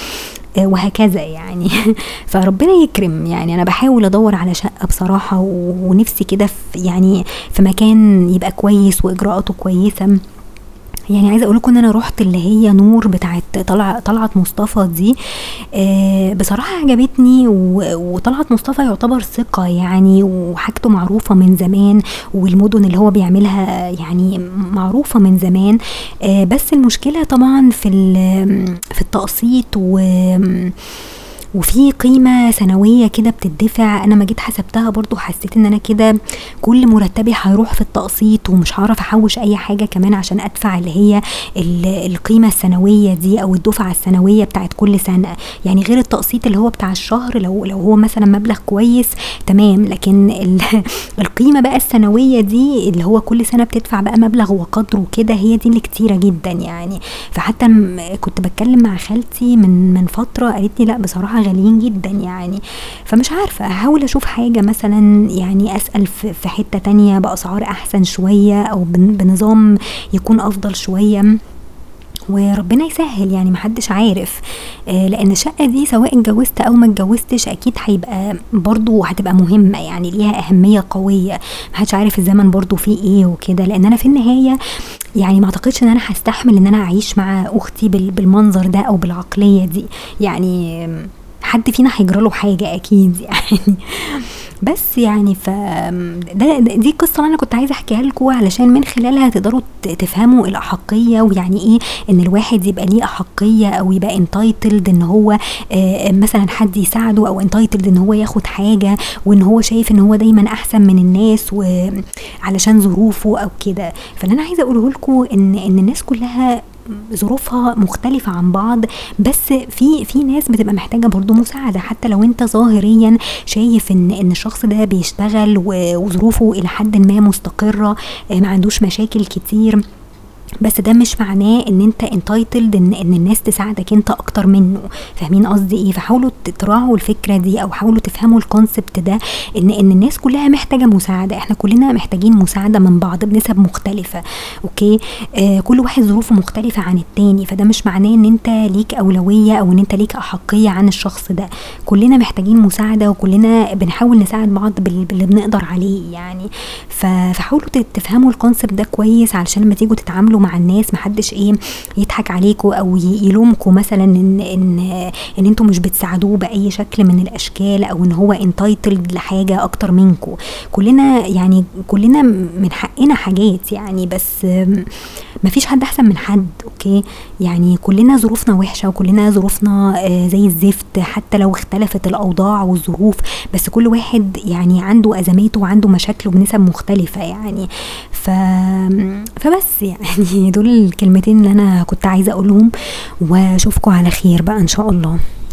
وهكذا يعني. فربنا يكرم يعني أنا بحاول أدور على شقة بصراحة ونفسي كده في يعني في مكان يبقى كويس وإجراءاته كويسة. يعني عايزة أقول لكم إن أنا رحت اللي هي نور بتاعت طلع طلعت مصطفى دي آه بصراحة عجبتني وطلعت مصطفى يعتبر ثقة يعني وحاجته معروفة من زمان والمدن اللي هو بيعملها يعني معروفة من زمان آه بس المشكلة طبعا في في التقسيط و وفي قيمة سنوية كده بتدفع. أنا ما جيت حسبتها برضو حسيت إن أنا كده كل مرتبي هيروح في التقسيط ومش هعرف أحوش أي حاجة كمان عشان أدفع اللي هي القيمة السنوية دي أو الدفعة السنوية بتاعت كل سنة. يعني غير التقسيط اللي هو بتاع الشهر لو لو هو مثلا مبلغ كويس تمام. لكن القيمة بقى السنوية دي اللي هو كل سنة بتدفع بقى مبلغ وقدره كده هي دي اللي كتيرة جدا يعني. فحتى كنت بتكلم مع خالتي من من فترة قالت لي لأ بصراحة غاليين جدا يعني. فمش عارفة هحاول أشوف حاجة مثلا يعني أسأل في حتة تانية بأسعار أحسن شوية أو بنظام يكون أفضل شوية. وربنا يسهل يعني محدش عارف. آه لأن الشقة دي سواء اتجوزت أو ما اتجوزتش أكيد هيبقى برضو هتبقى مهمة يعني ليها أهمية قوية. محدش عارف الزمن برضو فيه إيه وكده. لأن أنا في النهاية يعني ما أعتقدش إن أنا هستحمل إن أنا أعيش مع أختي بالمنظر ده أو بالعقلية دي يعني. حد فينا هيجرى له حاجة أكيد يعني. بس يعني ف ده دي قصة أنا كنت عايزة أحكيها لكم علشان من خلالها تقدروا تفهموا الأحقية ويعني إيه إن الواحد يبقى ليه أحقية أو يبقى entitled إن هو مثلا حد يساعده أو entitled إن هو ياخد حاجة وإن هو شايف إن هو دايما أحسن من الناس وعلشان ظروفه أو كده. فاللي أنا عايزة أقوله لكم إن إن الناس كلها ظروفها مختلفة عن بعض بس في في ناس بتبقى محتاجة برضو مساعدة حتى لو انت ظاهريا شايف ان ان الشخص ده بيشتغل وظروفه إلى حد ما مستقرة ما عندوش مشاكل كتير. بس ده مش معناه إن أنت entitled ان إن الناس تساعدك أنت أكتر منه. فاهمين قصدي إيه؟ فحاولوا تراعوا الفكرة دي أو حاولوا تفهموا ال concept ده ان إن الناس كلها محتاجة مساعدة. إحنا كلنا محتاجين مساعدة من بعض بنسب مختلفة. okay؟ آه كل واحد ظروفه مختلفة عن التاني. فده مش معناه إن أنت ليك أولوية أو إن أنت ليك أحقية عن الشخص ده. كلنا محتاجين مساعدة وكلنا بنحاول نساعد بعض باللي بنقدر عليه يعني. فحاولوا تفهموا ال concept ده كويس علشان لما تيجوا تتعاملوا مع الناس محدش إيه يضحك عليكم أو يلومكم مثلا إن إن إن أنتوا مش بتساعدوه بأي شكل من الأشكال أو إن هو entitled لحاجة أكتر منكم كلنا يعني كلنا من حقنا حاجات يعني بس مفيش حد أحسن من حد أوكي؟ يعني كلنا ظروفنا وحشة وكلنا ظروفنا زي الزفت حتى لو اختلفت الأوضاع والظروف بس كل واحد يعني عنده أزماته وعنده مشاكله بنسب مختلفة يعني. ف فبس يعني. دول الكلمتين اللي أنا كنت عايزة أقولهم واشوفكم على خير بقى إن شاء الله.